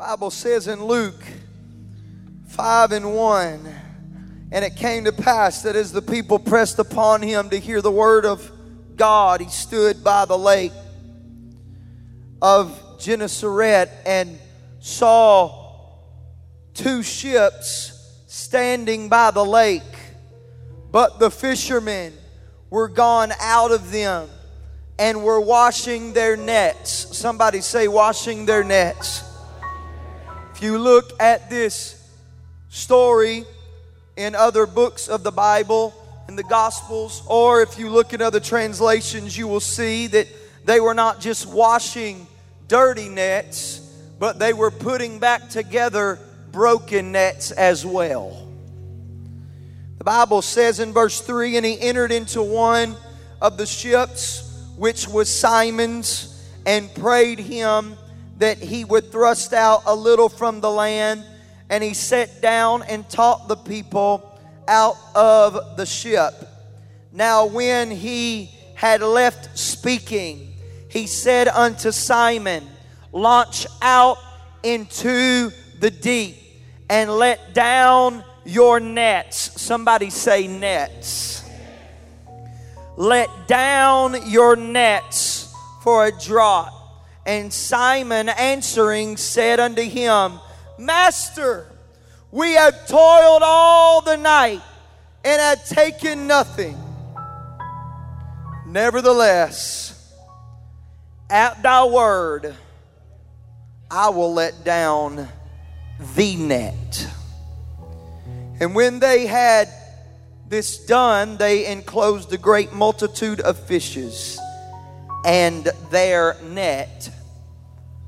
Bible says in Luke 5 and 1, and it came to pass that as the people pressed upon him to hear the word of God, he stood by the lake of Gennesaret and saw two ships standing by the lake, but the fishermen were gone out of them and were washing their nets. Somebody say, washing their nets. You look at this story in other books of the Bible, in the Gospels, or if you look at other translations, you will see that they were not just washing dirty nets, but they were putting back together broken nets as well. The Bible says in verse 3 And he entered into one of the ships, which was Simon's, and prayed him that he would thrust out a little from the land. And he sat down and taught the people out of the ship. Now, when he had left speaking, he said unto Simon, Launch out into the deep and let down your nets. Somebody say, nets. Let down your nets for a draught and Simon answering said unto him, Master, we have toiled all the night and have taken nothing. Nevertheless, at thy word, I will let down the net. And when they had this done, they enclosed a great multitude of fishes, and their net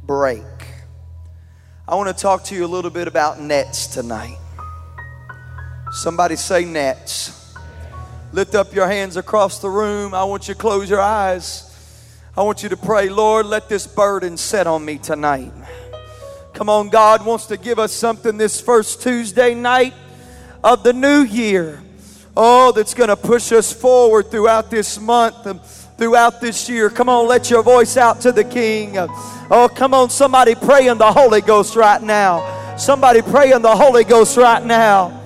break. I want to talk to you a little bit about nets tonight. Somebody say nets. Lift up your hands across the room. I want you to close your eyes. I want you to pray, Lord, let this burden set on me tonight. Come on, God wants to give us something this first Tuesday night of the new year. Oh, that's going to push us forward throughout this month throughout this year. Come on, let your voice out to the King. Oh, come on, somebody pray in the Holy Ghost right now. Somebody pray in the Holy Ghost right now.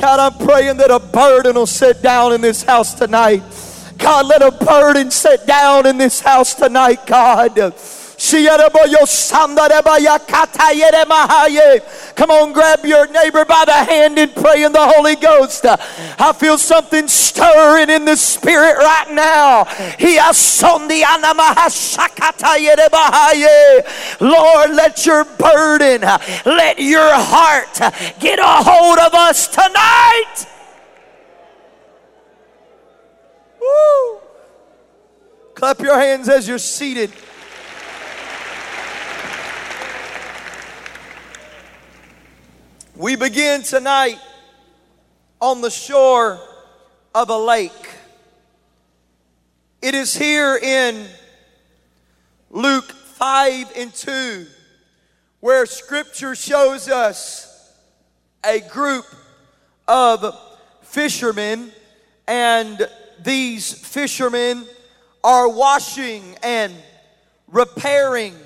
God, I'm praying that a burden will sit down in this house tonight. God, let a burden sit down in this house tonight, God. Come on, grab your neighbor by the hand and pray in the Holy Ghost. I feel something stirring in the spirit right now. Lord, let your burden, let your heart get a hold of us tonight. Woo. Clap your hands as you're seated. We begin tonight on the shore of a lake. It is here in Luke 5 and 2 where scripture shows us a group of fishermen, and these fishermen are washing and repairing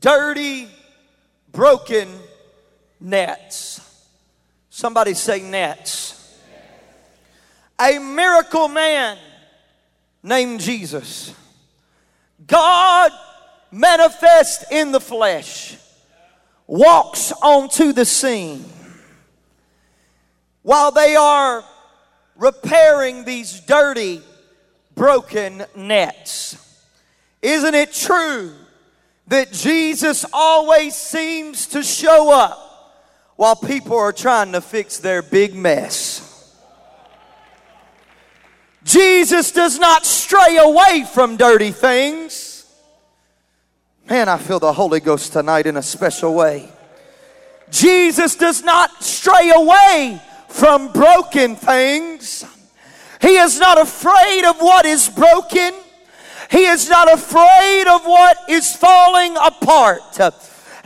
dirty, broken nets. Somebody say nets. A miracle man named Jesus. God manifest in the flesh walks onto the scene while they are repairing these dirty, broken nets. Isn't it true that Jesus always seems to show up while people are trying to fix their big mess. Jesus does not stray away from dirty things. Man, I feel the Holy Ghost tonight in a special way. Jesus does not stray away from broken things. He is not afraid of what is broken. He is not afraid of what is falling apart.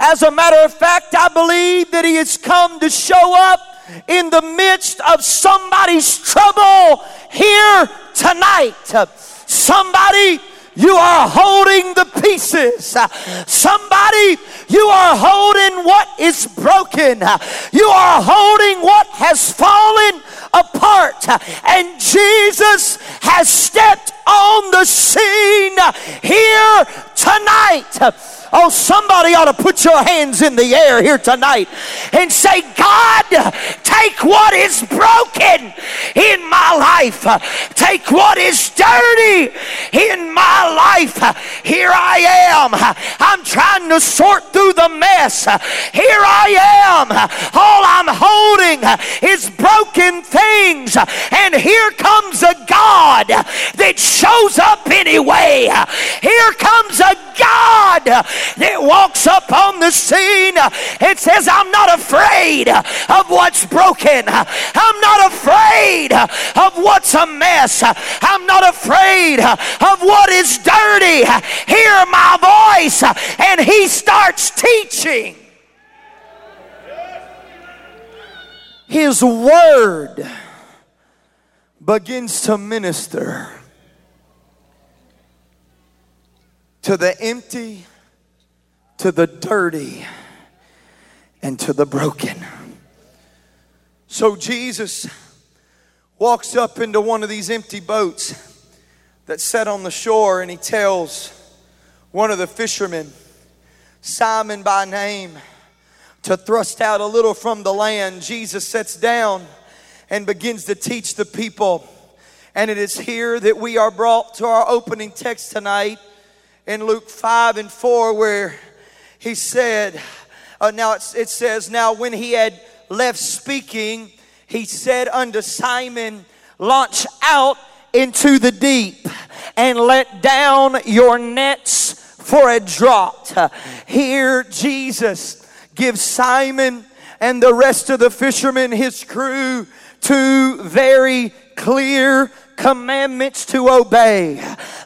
As a matter of fact, I believe that He has come to show up in the midst of somebody's trouble here tonight. Somebody you are holding the pieces. Somebody, you are holding what is broken. You are holding what has fallen apart. And Jesus has stepped on the scene here tonight. Oh, somebody ought to put your hands in the air here tonight and say, God, take what is broken in my life, take what is dirty in my life. Here I am. I'm trying to sort through the mess. Here I am. All I'm holding is broken things. And here comes a God that shows up anyway. Here comes a God that walks up on the scene and says, I'm not afraid of what's broken. I'm not afraid of what's a mess. I'm not afraid of what is dirty. Hear my voice. And he starts teaching. His word begins to minister to the empty to the dirty and to the broken. So Jesus walks up into one of these empty boats that sat on the shore and he tells one of the fishermen, Simon by name, to thrust out a little from the land. Jesus sits down and begins to teach the people. And it is here that we are brought to our opening text tonight in Luke 5 and 4, where he said, uh, now it, it says, now when he had left speaking, he said unto Simon, launch out into the deep and let down your nets for a draught. Here, Jesus gives Simon and the rest of the fishermen, his crew, two very clear commandments to obey.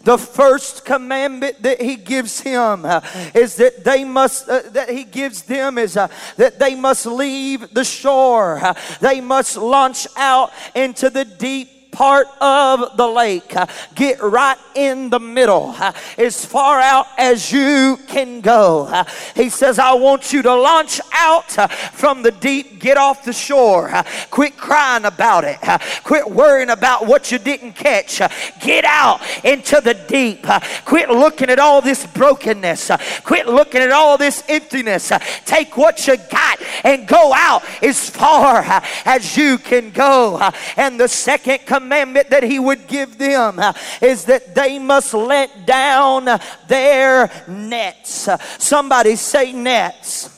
The first commandment that he gives him uh, is that they must, uh, that he gives them is uh, that they must leave the shore. They must launch out into the deep part of the lake. Get right in the middle, as far out as you can go. He says, I want you to launch out from the deep, get off the shore. Quit crying about it. Quit worrying about what you didn't catch. Get out into the deep. Quit looking at all this brokenness. Quit looking at all this emptiness. Take what you got and go out as far as you can go. And the second command commandment that he would give them uh, is that they must let down their nets. Somebody say nets.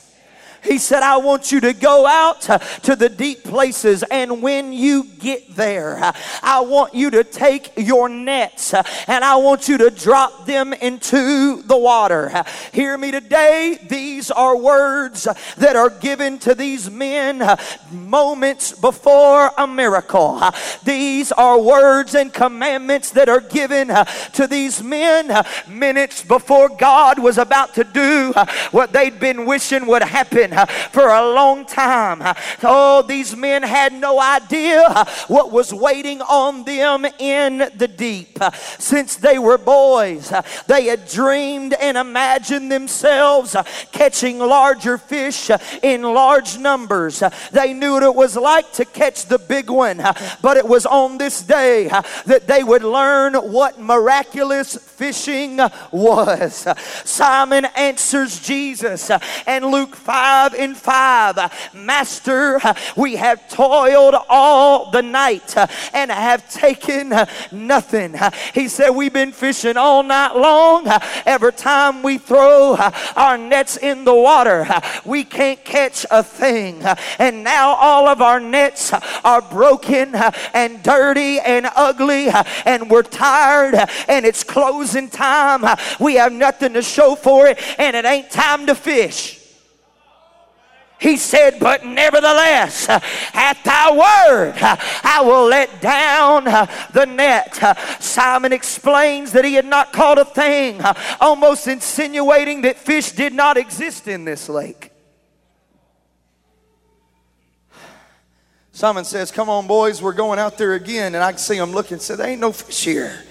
He said, I want you to go out to the deep places, and when you get there, I want you to take your nets and I want you to drop them into the water. Hear me today. These are words that are given to these men moments before a miracle. These are words and commandments that are given to these men minutes before God was about to do what they'd been wishing would happen Uh, for a long time. Oh, these men had no idea uh, what was waiting on them in the deep. Since they were boys, they had dreamed and imagined themselves catching larger fish in large numbers. They knew what it was like to catch the big one, but it was on this day that they would learn what miraculous fishing was. Simon answers Jesus, and Luke 5 and 5 Master, we have toiled all the night and have taken nothing. He said, We've been fishing all night long. Every time we throw our nets in the water, we can't catch a thing. And now all of our nets are broken and dirty and ugly, and we're tired, and it's closing time. We have nothing to show for it, and it ain't time to fish. He said, But nevertheless, uh, at thy word, uh, I will let down uh, the net. Simon explains that he had not caught a thing, almost insinuating that fish did not exist in this lake. Simon says, Come on, boys, we're going out there again. And I can see them looking say, There ain't no fish here.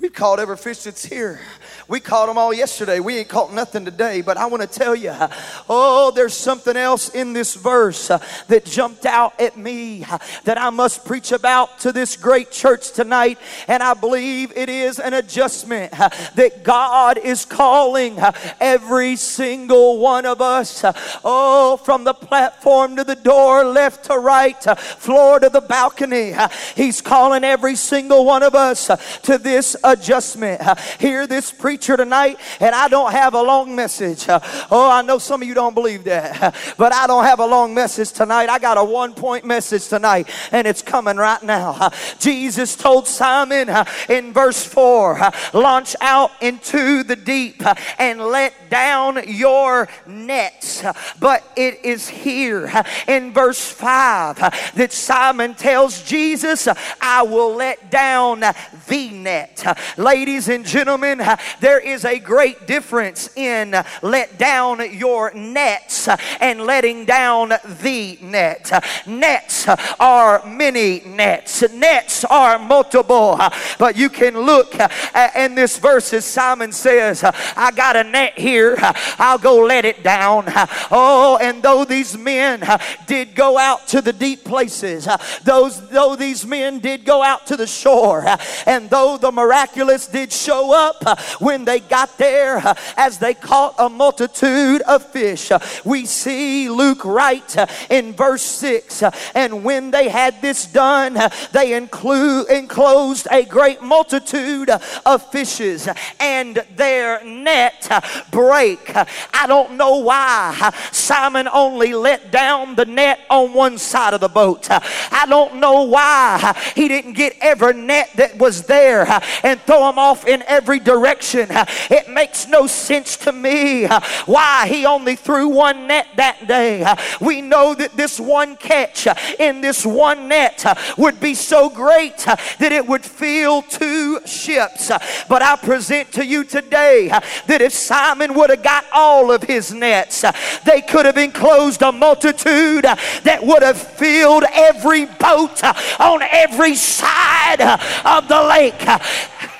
We've caught every fish that's here. We caught them all yesterday. We ain't caught nothing today. But I want to tell you, oh, there's something else in this verse uh, that jumped out at me uh, that I must preach about to this great church tonight. And I believe it is an adjustment uh, that God is calling every single one of us. Oh, from the platform to the door, left to right, floor to the balcony. He's calling every single one of us to this adjustment. Hear this preacher tonight, and I don't have a long message. Oh, I know some of you don't believe that, but I don't have a long message tonight. I got a one point message tonight, and it's coming right now. Jesus told Simon in verse 4 launch out into the deep and let down your nets. But it is here in verse 5 that Simon tells Jesus, I will let down the net. Ladies and gentlemen, there is a great difference in let down your nets and letting down the net. Nets are many nets, nets are multiple, but you can look in this verse as Simon says, I got a net here here, I'll go let it down. Oh, and though these men did go out to the deep places, those though these men did go out to the shore, and though the miraculous did show up when they got there, uh, as they caught a multitude of fish, uh, we see Luke write uh, in verse 6 and when they had this done, they include enclosed a great multitude of fishes, and their net break. I don't know why Simon only let down the net on one side of the boat. I don't know why he didn't get every net that was there and throw them off in every direction. It makes no sense to me why he only threw one net that day. We know that this one catch in this one net would be so great that it would fill two ships. But I present to you today that if Simon would would have got all of his nets. They could have enclosed a multitude that would have filled every boat on every side of the lake.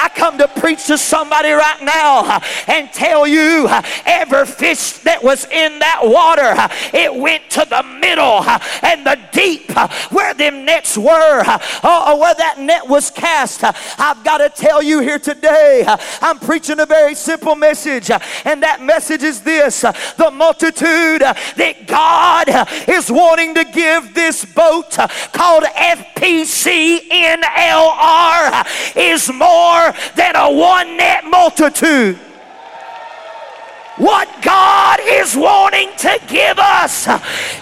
I come to preach to somebody right now uh, and tell you uh, every fish that was in that water, uh, it went to the middle and the deep where them nets were, or where that net was cast. I've got to tell you here today, I'm preaching a very simple message, and that message is this the multitude that God is wanting to give this boat called FPCNLR is more than a one net multitude. What God is wanting to give us,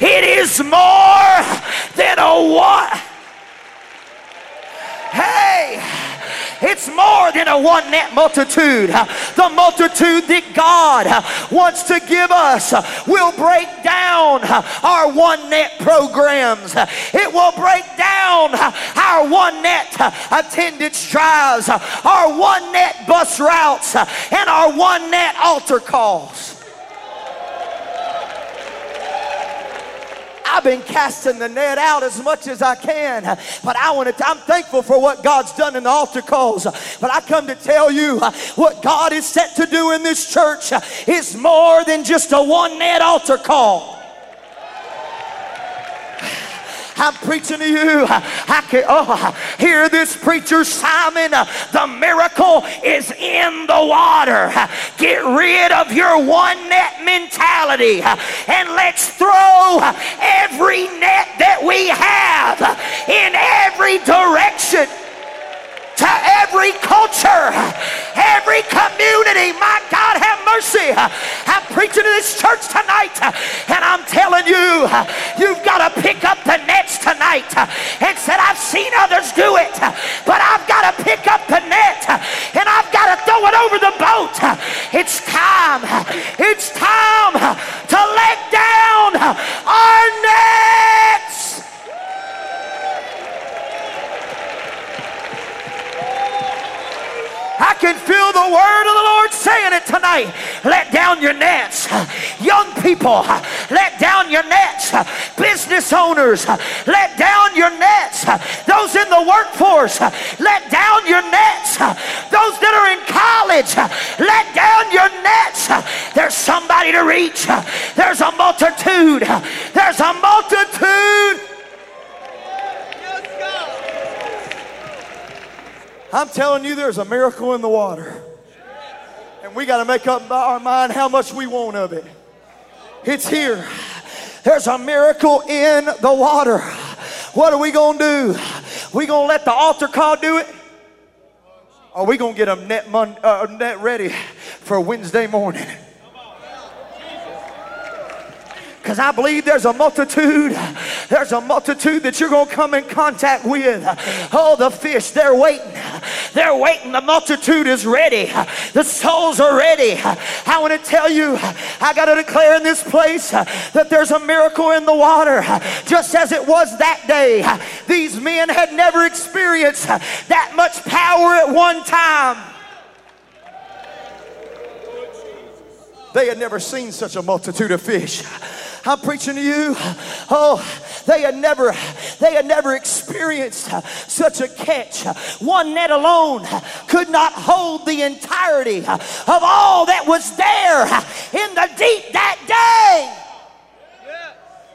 it is more than a one. Hey! It's more than a one net multitude. The multitude that God wants to give us will break down our one net programs. It will break down our one net attendance drives, our one net bus routes, and our one net altar calls. I've been casting the net out as much as I can. But I want to, I'm thankful for what God's done in the altar calls. But I come to tell you what God is set to do in this church is more than just a one net altar call. I'm preaching to you. I can oh, hear this preacher, Simon. The miracle is in the water. Get rid of your one net mentality and let's throw every net that we have in every direction to every culture, every community. My God, have mercy. I'm preaching to this church tonight, and I'm telling you, you've got to pick up the nets tonight. And said, I've seen others do it, but I've got to pick up the net and I've got to throw it over the boat. It's time. It's time to let down our nets. I can feel the word of the Lord saying it tonight. Let down your nets. Young people, let down your nets. Business owners, let down your nets. Those in the workforce, let down your nets. Those that are in college, let down your nets. There's somebody to reach. There's a multitude. There's a multitude. I'm telling you, there's a miracle in the water. And we got to make up our mind how much we want of it. It's here. There's a miracle in the water. What are we going to do? We going to let the altar call do it? Or are we going to get them net, mon- uh, net ready for Wednesday morning? Because I believe there's a multitude, there's a multitude that you're going to come in contact with. Oh, the fish, they're waiting. They're waiting. The multitude is ready. The souls are ready. I want to tell you, I got to declare in this place that there's a miracle in the water, just as it was that day. These men had never experienced that much power at one time. They had never seen such a multitude of fish. I'm preaching to you. Oh, they had never, they had never experienced such a catch. One net alone could not hold the entirety of all that was there in the deep that day.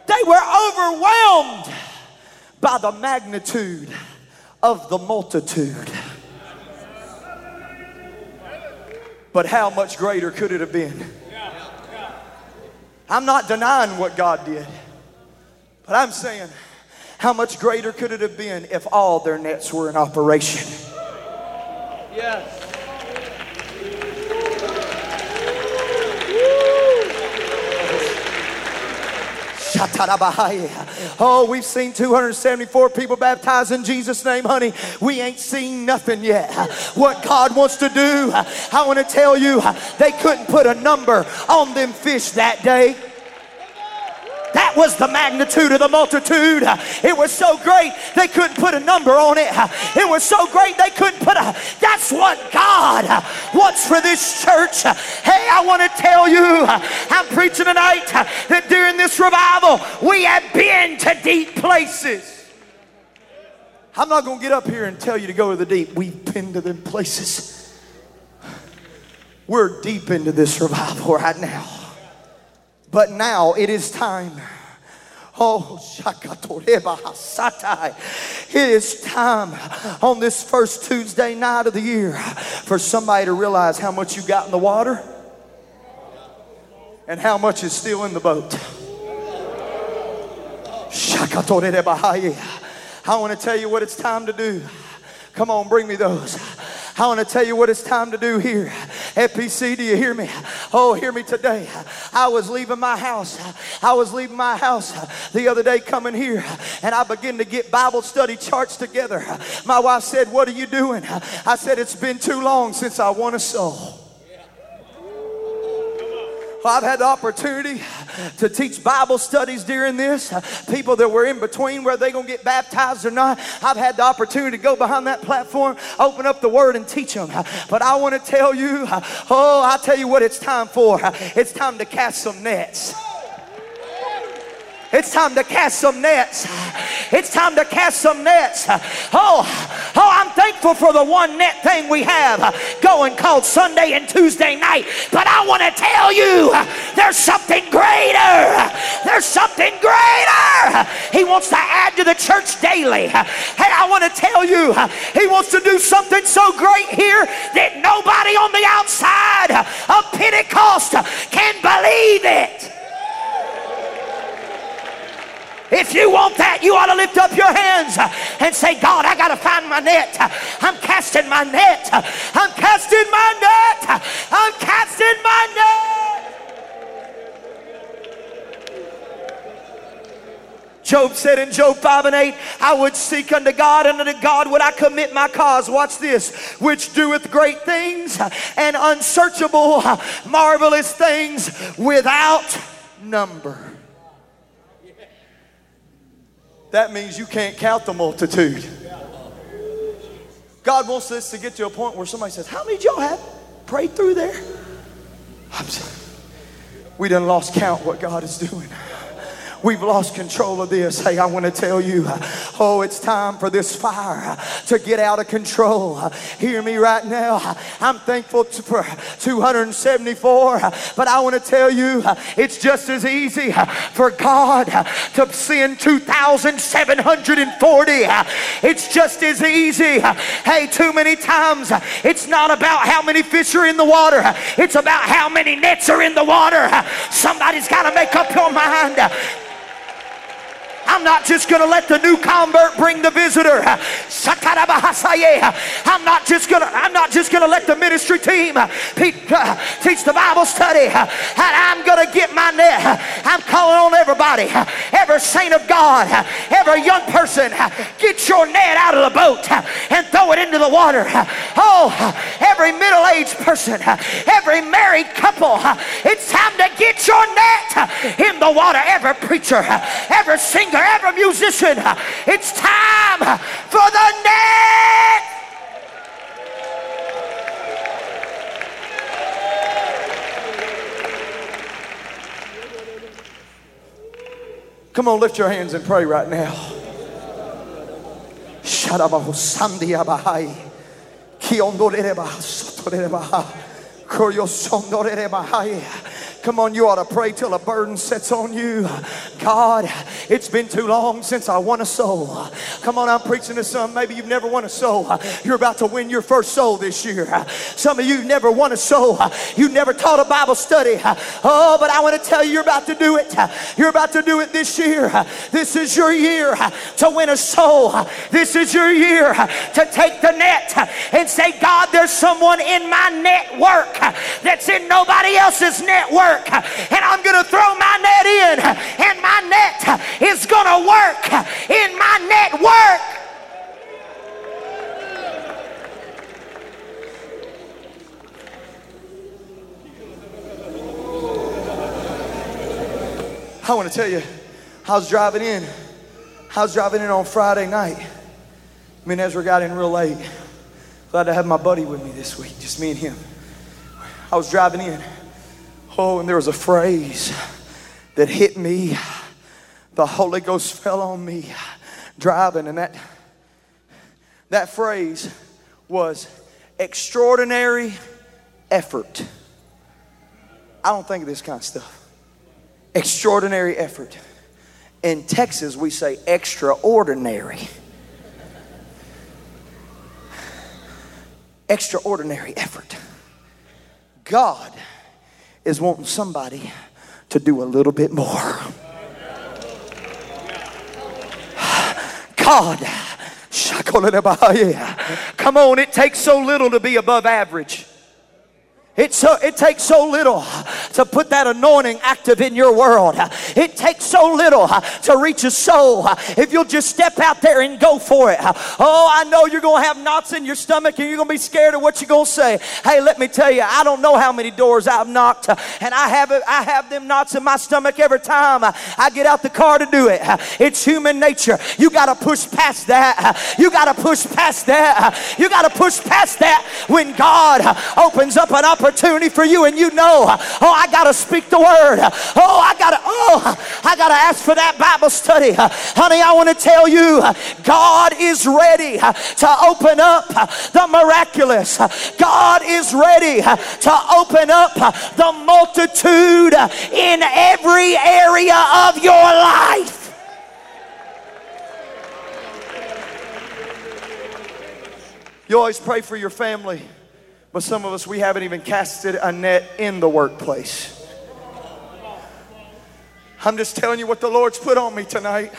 They were overwhelmed by the magnitude of the multitude. But how much greater could it have been? I'm not denying what God did, but I'm saying, how much greater could it have been if all their nets were in operation? Yes. Oh, we've seen 274 people baptized in Jesus' name, honey. We ain't seen nothing yet. What God wants to do, I want to tell you, they couldn't put a number on them fish that day. That was the magnitude of the multitude. It was so great they couldn't put a number on it. It was so great they couldn't put a. That's what God wants for this church. Hey, I want to tell you, I'm preaching tonight that during this revival, we have been to deep places. I'm not going to get up here and tell you to go to the deep. We've been to them places. We're deep into this revival right now. But now it is time. Oh, it is time on this first Tuesday night of the year for somebody to realize how much you got in the water and how much is still in the boat. I want to tell you what it's time to do. Come on, bring me those. I want to tell you what it's time to do here. FPC, do you hear me? Oh, hear me today. I was leaving my house. I was leaving my house the other day coming here, and I began to get Bible study charts together. My wife said, What are you doing? I said, It's been too long since I won a soul. I've had the opportunity to teach Bible studies during this. People that were in between where they're going to get baptized or not. I've had the opportunity to go behind that platform, open up the word and teach them. But I want to tell you, oh, I'll tell you what it's time for. It's time to cast some nets. It's time to cast some nets. It's time to cast some nets. Oh, oh, I'm thankful for the one net thing we have going called Sunday and Tuesday night. But I want to tell you, there's something greater. There's something greater. He wants to add to the church daily. Hey, I want to tell you, He wants to do something so great here that nobody on the outside of Pentecost can believe it. If you want that, you ought to lift up your hands and say, God, I got to find my net. I'm casting my net. I'm casting my net. I'm casting my net. Job said in Job 5 and 8, I would seek unto God, and unto God would I commit my cause. Watch this, which doeth great things and unsearchable, marvelous things without number. That means you can't count the multitude. God wants this to get to a point where somebody says, How many y'all have prayed through there? I'm, we done lost count what God is doing. We've lost control of this. Hey, I want to tell you, oh, it's time for this fire to get out of control. Hear me right now. I'm thankful for 274, but I want to tell you, it's just as easy for God to send 2,740. It's just as easy. Hey, too many times it's not about how many fish are in the water, it's about how many nets are in the water. Somebody's got to make up your mind. I'm not just going to let the new convert bring the visitor. I'm not just going to I'm not just going to let the ministry team uh, teach the Bible study. I'm going to get my net. I'm calling on everybody, every saint of God, every young person, get your net out of the boat and throw it into the water. Oh, every middle-aged person, every married couple, it's time to get your net in the water. Every preacher, every singer, every musician, it's time for the net. Come on, lift your hands and pray right now. Kiondorerebaha. Sotorerebaha. Come on, you ought to pray till a burden sets on you. God, it's been too long since I won a soul. Come on, I'm preaching to some. Maybe you've never won a soul. You're about to win your first soul this year. Some of you never won a soul. You never taught a Bible study. Oh, but I want to tell you, you're about to do it. You're about to do it this year. This is your year to win a soul. This is your year to take the net and say, God, there's someone in my network that's in nobody else's network work. And I'm going to throw my net in, and my net is going to work in my network. I want to tell you, I was driving in. I was driving in on Friday night. Me and Ezra got in real late. Glad to have my buddy with me this week, just me and him. I was driving in. Oh, and there was a phrase that hit me. The Holy Ghost fell on me driving, and that, that phrase was extraordinary effort. I don't think of this kind of stuff. Extraordinary effort. In Texas, we say extraordinary. Extraordinary effort. God is wanting somebody to do a little bit more. God, come on, it takes so little to be above average. It, so, it takes so little to put that anointing active in your world. It takes so little to reach a soul if you'll just step out there and go for it. Oh, I know you're going to have knots in your stomach and you're going to be scared of what you're going to say. Hey, let me tell you, I don't know how many doors I've knocked, and I have, I have them knots in my stomach every time I get out the car to do it. It's human nature. You got to push past that. You got to push past that. You got to push past that when God opens up an opportunity opportunity for you and you know, oh, I got to speak the word. Oh, I got to, oh, I got to ask for that Bible study. Honey, I want to tell you, God is ready to open up the miraculous. God is ready to open up the multitude in every area of your life. You always pray for your family. But some of us, we haven't even casted a net in the workplace. I'm just telling you what the Lord's put on me tonight.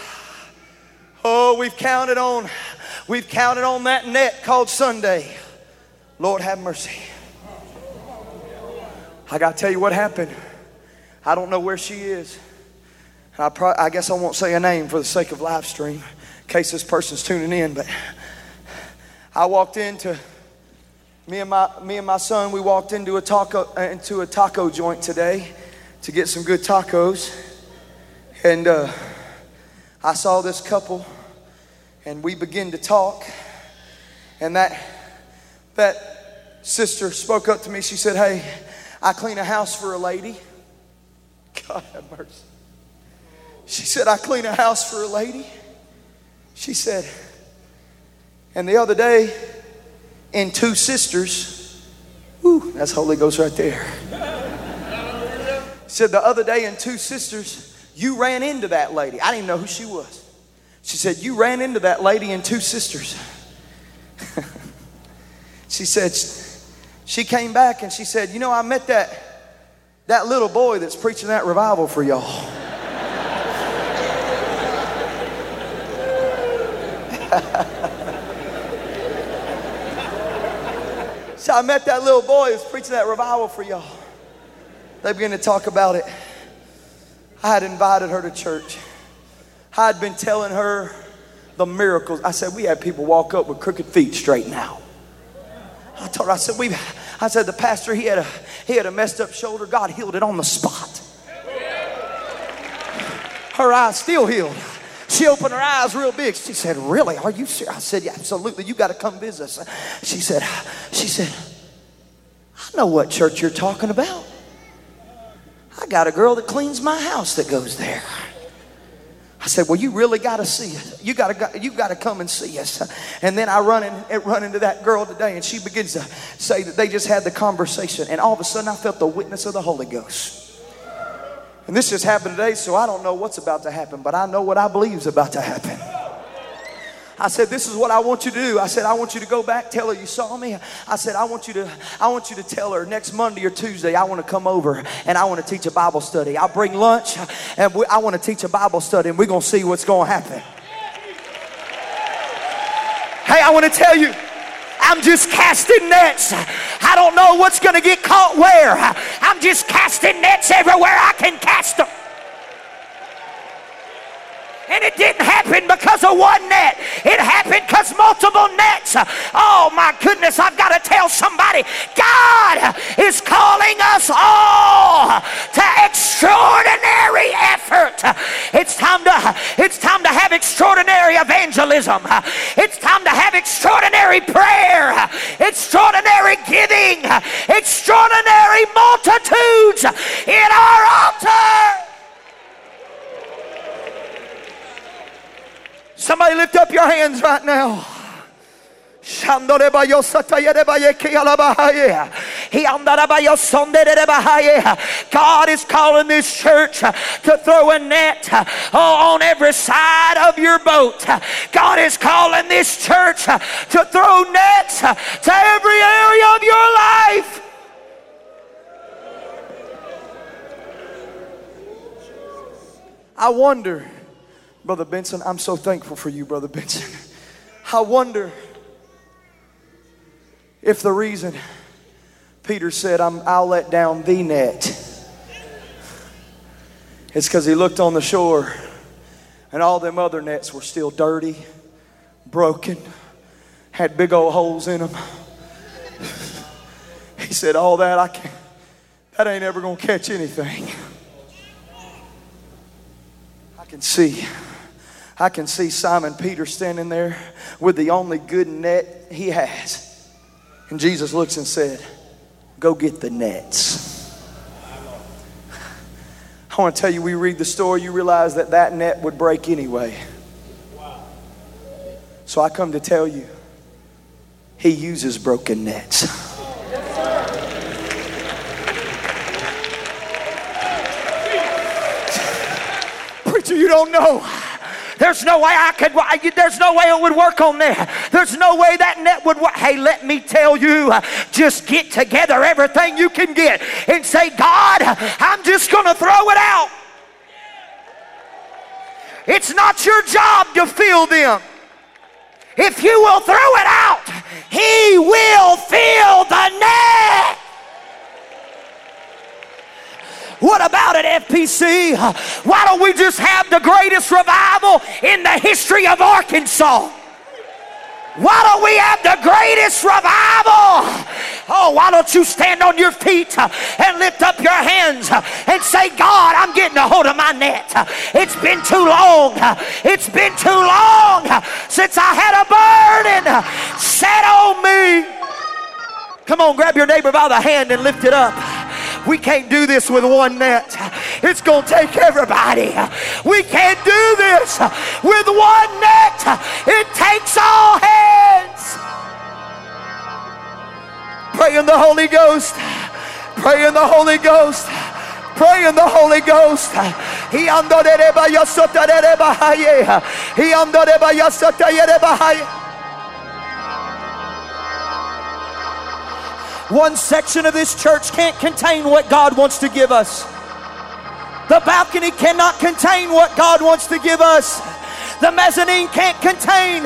Oh, we've counted on, we've counted on that net called Sunday. Lord have mercy. I got to tell you what happened. I don't know where she is. I, pro- I guess I won't say a name for the sake of live stream, in case this person's tuning in. But I walked into me and my, me and my son, we walked into a, taco, uh, into a taco joint today to get some good tacos. And uh, I saw this couple, and we began to talk. And that, that sister spoke up to me. She said, Hey, I clean a house for a lady. God have mercy. She said, I clean a house for a lady. She said, and the other day, in Two Sisters, whoo, that's Holy Ghost right there. said, the other day in Two Sisters, you ran into that lady. I didn't even know who she was. She said, You ran into that lady in Two Sisters. she said, She came back and she said, You know, I met that, that little boy that's preaching that revival for y'all. I met that little boy who's preaching that revival for y'all. They began to talk about it. I had invited her to church. I had been telling her the miracles. I said, we had people walk up with crooked feet straight now. I told her, I said, we I said, the pastor, he had a he had a messed up shoulder. God healed it on the spot. Her eyes still healed. She opened her eyes real big. She said, Really? Are you serious? I said, Yeah, absolutely. You got to come visit us. She said, She said, I know what church you're talking about. I got a girl that cleans my house that goes there. I said, "Well, you really got to see it. You got to you got to come and see us." And then I run in, run into that girl today, and she begins to say that they just had the conversation, and all of a sudden I felt the witness of the Holy Ghost. And this just happened today, so I don't know what's about to happen, but I know what I believe is about to happen. I said, This is what I want you to do. I said, I want you to go back, tell her you saw me. I said, I want you to, I want you to tell her next Monday or Tuesday, I want to come over and I want to teach a Bible study. I'll bring lunch and we, I want to teach a Bible study and we're going to see what's going to happen. Hey, I want to tell you. I'm just casting nets. I don't know what's going to get caught where. I'm just casting nets everywhere I can cast them. And it didn't happen because of one net. It happened because multiple nets. Oh my goodness, I've got to tell somebody God is calling us all to extraordinary effort. It's time to it's time to have extraordinary evangelism. It's time to have extraordinary prayer, extraordinary giving, extraordinary multitudes in our altar. Somebody lift up your hands right now. God is calling this church to throw a net on every side of your boat. God is calling this church to throw nets to every area of your life. I wonder Brother Benson, I'm so thankful for you, Brother Benson. I wonder if the reason Peter said, i will let down the net is because he looked on the shore and all them other nets were still dirty, broken, had big old holes in them. He said, All that, I can't, that ain't ever to catch anything. I can see. I can see Simon Peter standing there with the only good net he has. And Jesus looks and said, Go get the nets. I want to tell you, we read the story, you realize that that net would break anyway. So I come to tell you, he uses broken nets. Preacher, you don't know. There's no way I could, there's no way it would work on there. There's no way that net would work. Hey, let me tell you, just get together everything you can get and say, God, I'm just going to throw it out. It's not your job to fill them. If you will throw it out, He will fill the net. What about it, FPC? Why don't we just have the greatest revival in the history of Arkansas? Why don't we have the greatest revival? Oh, why don't you stand on your feet and lift up your hands and say, God, I'm getting a hold of my net. It's been too long. It's been too long since I had a burden set on me. Come on, grab your neighbor by the hand and lift it up. We can't do this with one net. It's going to take everybody. We can't do this with one net. It takes all hands. Pray in the Holy Ghost. Pray in the Holy Ghost. Pray in the Holy Ghost. He One section of this church can't contain what God wants to give us. The balcony cannot contain what God wants to give us. The mezzanine can't contain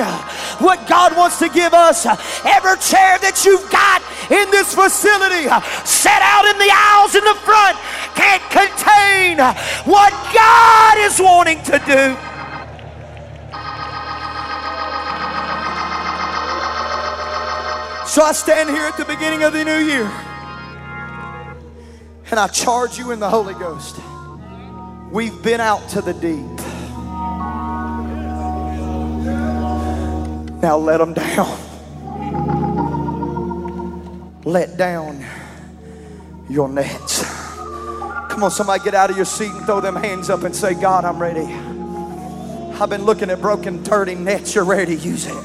what God wants to give us. Every chair that you've got in this facility, set out in the aisles in the front, can't contain what God is wanting to do. So I stand here at the beginning of the new year and I charge you in the Holy Ghost. We've been out to the deep. Now let them down. Let down your nets. Come on, somebody get out of your seat and throw them hands up and say, God, I'm ready. I've been looking at broken, dirty nets. You're ready to use it.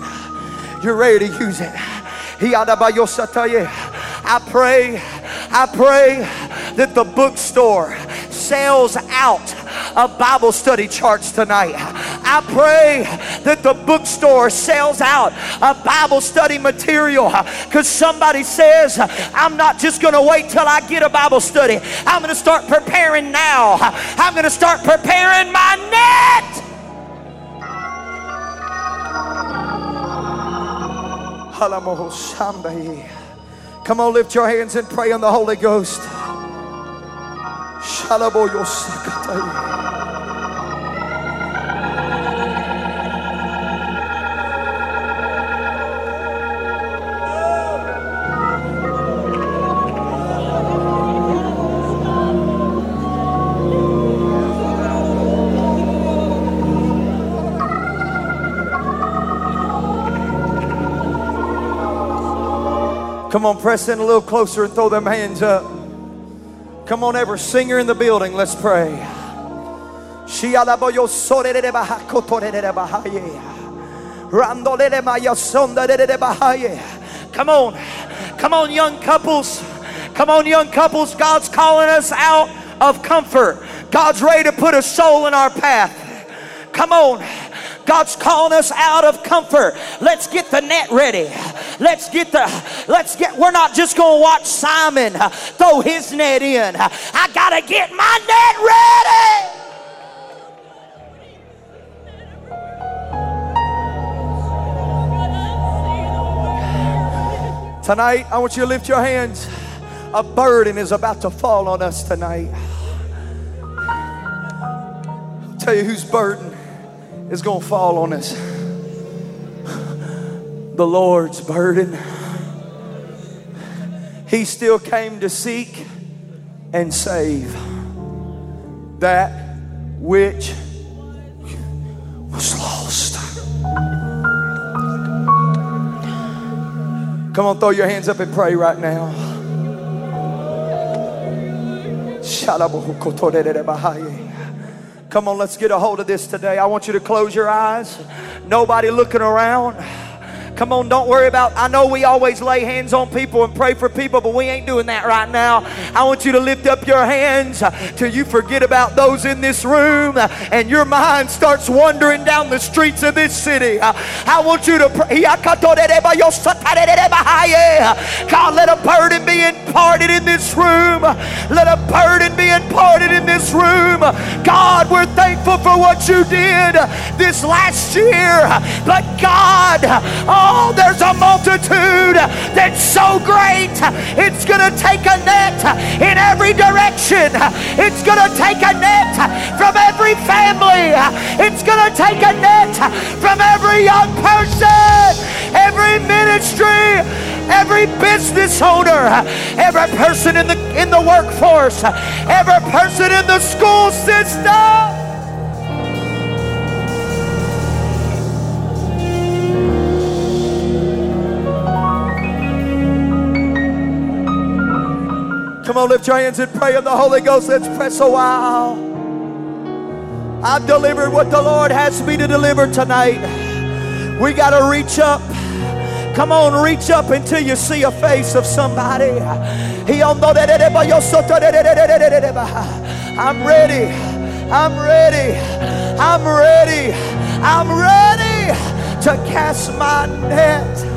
You're ready to use it. I pray, I pray that the bookstore sells out of Bible study charts tonight. I pray that the bookstore sells out of Bible study material because somebody says, I'm not just going to wait till I get a Bible study. I'm going to start preparing now. I'm going to start preparing my net. Come on, lift your hands and pray in the Holy Ghost. Come on, press in a little closer and throw them hands up. Come on, every singer in the building, let's pray. Come on, come on, young couples. Come on, young couples. God's calling us out of comfort. God's ready to put a soul in our path. Come on. God's calling us out of comfort. Let's get the net ready. Let's get the, let's get, we're not just going to watch Simon uh, throw his net in. Uh, I got to get my net ready. Tonight, I want you to lift your hands. A burden is about to fall on us tonight. I'll tell you whose burden is going to fall on us. The Lord's burden. He still came to seek and save that which was lost. Come on, throw your hands up and pray right now. Come on, let's get a hold of this today. I want you to close your eyes. Nobody looking around. Come on, don't worry about. I know we always lay hands on people and pray for people, but we ain't doing that right now. I want you to lift up your hands till you forget about those in this room and your mind starts wandering down the streets of this city. I want you to pray. Eh, eh, God, let a burden be imparted in this room. Let a burden be imparted in this room. God, we're thankful for what you did this last year. But God, oh, Oh, there's a multitude that's so great. It's going to take a net in every direction. It's going to take a net from every family. It's going to take a net from every young person, every ministry, every business owner, every person in the in the workforce, every person in the school system. Come on, lift your hands and pray in the Holy Ghost. Let's press a while. I've delivered what the Lord has me to deliver tonight. We got to reach up. Come on, reach up until you see a face of somebody. I'm ready. I'm ready. I'm ready. I'm ready to cast my net.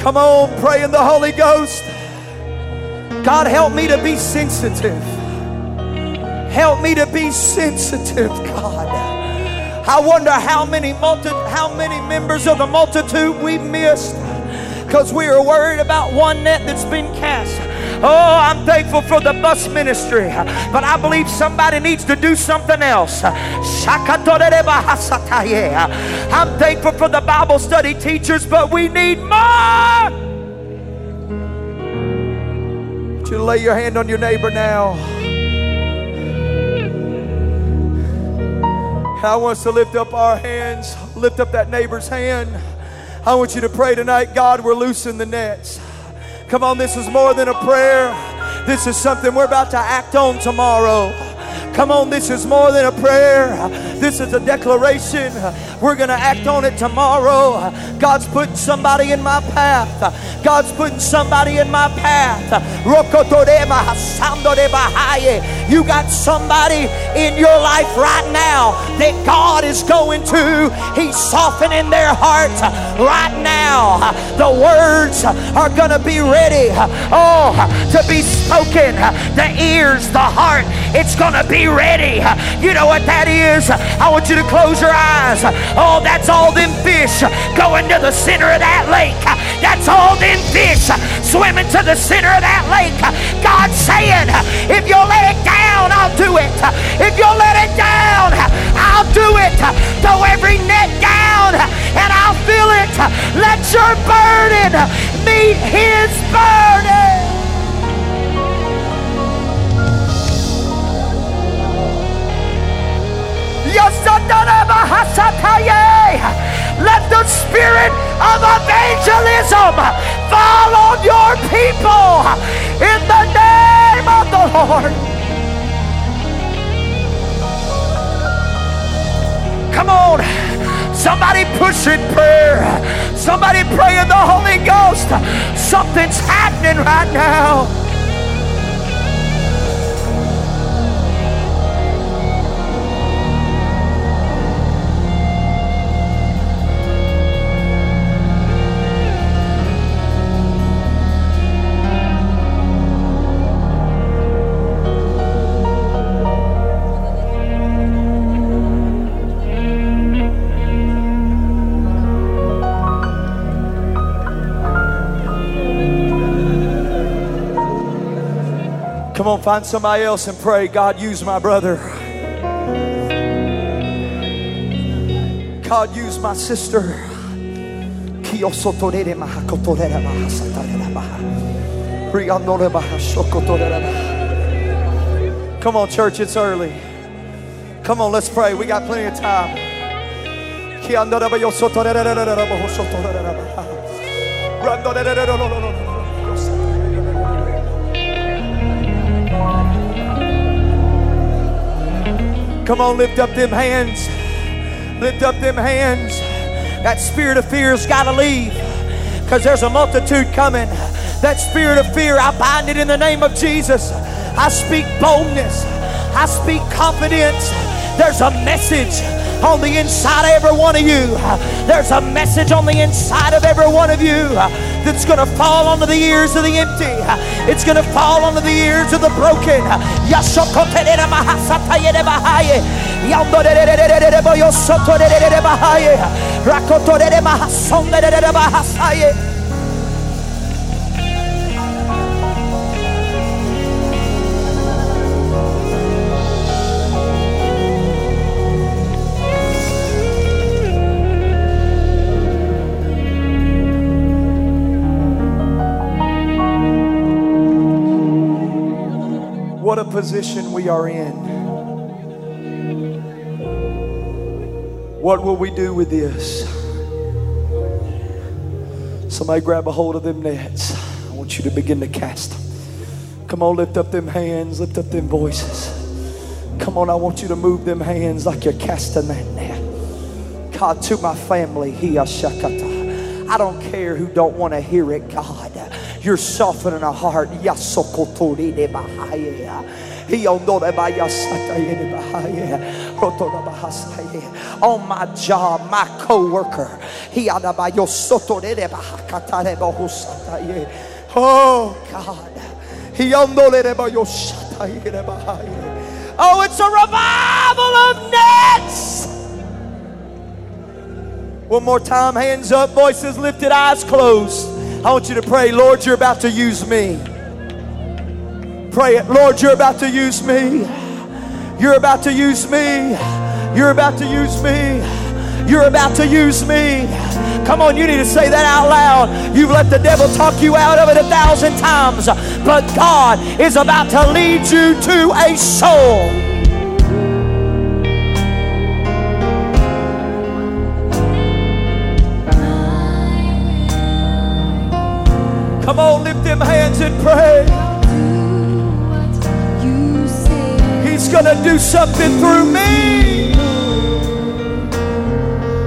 Come on, pray in the Holy Ghost. God, help me to be sensitive. Help me to be sensitive, God. I wonder how many multi- how many members of the multitude we missed because we are worried about one net that's been cast. Oh, I'm thankful for the bus ministry, but I believe somebody needs to do something else. I'm thankful for the Bible study teachers, but we need more. Would you lay your hand on your neighbor now? I want us to lift up our hands, lift up that neighbor's hand. I want you to pray tonight, God, we're loosing the nets. Come on, this is more than a prayer. This is something we're about to act on tomorrow. Come on, this is more than a prayer. This is a declaration. We're going to act on it tomorrow. God's putting somebody in my path. God's putting somebody in my path. You got somebody in your life right now that God is going to. He's softening their hearts right now. The words are going to be ready. Oh, to be spoken. The ears, the heart, it's going to be ready. You know what that is? I want you to close your eyes. Oh, that's all them fish going to the center of that lake. That's all them fish swimming to the center of that lake. God's saying, if you'll let it down, I'll do it. If you'll let it down, I'll do it. Throw every net down and I'll fill it. Let your burden meet his burden. Let the spirit of evangelism fall on your people in the name of the Lord. Come on. Somebody push in prayer. Somebody pray in the Holy Ghost. Something's happening right now. On, find somebody else and pray. God, use my brother. God, use my sister. Come on, church, it's early. Come on, let's pray. We got plenty of time. Come on, lift up them hands. Lift up them hands. That spirit of fear's got to leave because there's a multitude coming. That spirit of fear, I bind it in the name of Jesus. I speak boldness. I speak confidence. There's a message on the inside of every one of you. There's a message on the inside of every one of you that's going to fall onto the ears of the empty. It's going to fall onto the ears of the broken. Position we are in. What will we do with this? Somebody grab a hold of them nets. I want you to begin to cast them. Come on, lift up them hands, lift up them voices. Come on, I want you to move them hands like you're casting that net. God, to my family, I don't care who don't want to hear it, God. You're softening a heart. On oh, my job, my co-worker. Oh God. Oh, it's a revival of nets. One more time, hands up, voices lifted, eyes closed. I want you to pray, Lord, you're about to use me. Pray it, Lord, you're about to use me. You're about to use me. You're about to use me. You're about to use me. Come on, you need to say that out loud. You've let the devil talk you out of it a thousand times, but God is about to lead you to a soul. Come on, lift them hands and pray. He's going to do something through me.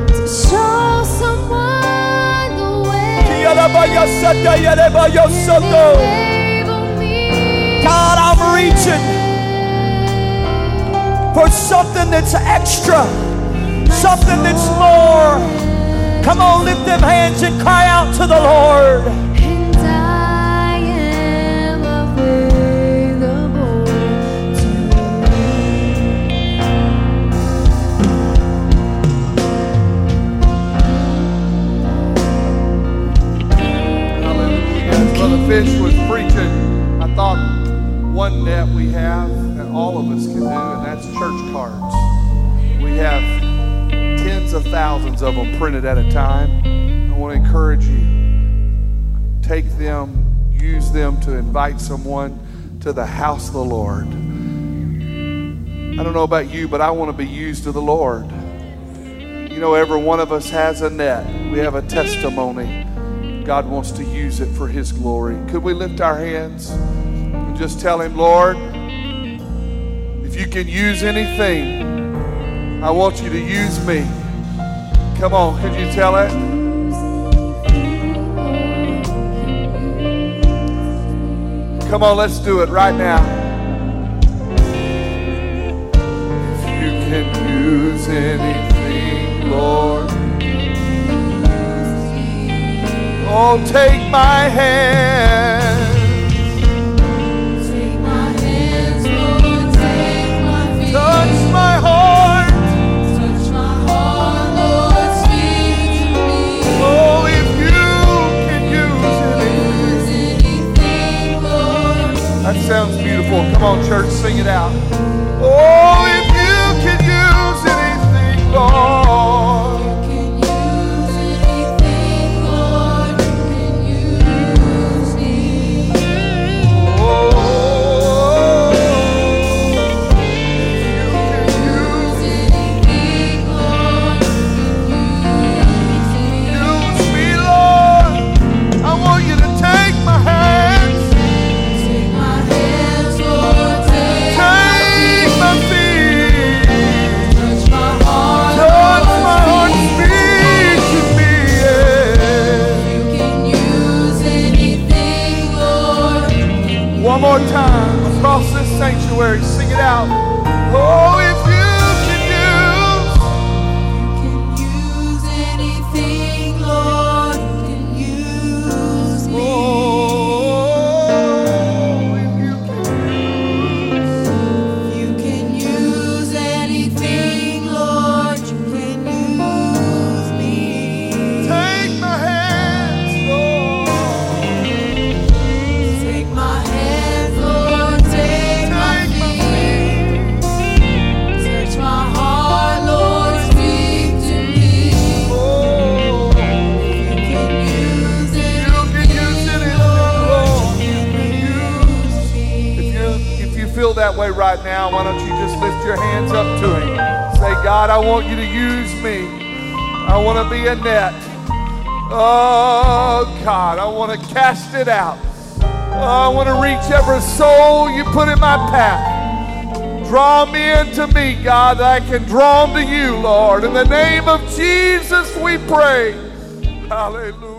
To show someone the way. Me. God, I'm reaching for something that's extra, something that's more. Come on, lift them hands and cry out to the Lord. Fish was preaching, I thought one net we have that all of us can do, and that's church cards. We have tens of thousands of them printed at a time. I want to encourage you take them, use them to invite someone to the house of the Lord. I don't know about you, but I want to be used to the Lord. You know, every one of us has a net. We have a testimony. God wants to use it for His glory. Could we lift our hands and just tell Him, Lord, if you can use anything, I want you to use me. Come on, could you tell it? Come on, let's do it right now. If you can use Oh, take my hand. Take my hands, Lord, take my feet. Touch my heart. Touch my heart, Lord, speak to me. Oh, if you can use anything. Use anything, Lord. That sounds beautiful. Come on, church, sing it out. Oh, if you can use anything, Lord. Cast it out. Oh, I want to reach every soul you put in my path. Draw me into me, God, that I can draw them to you, Lord. In the name of Jesus, we pray. Hallelujah.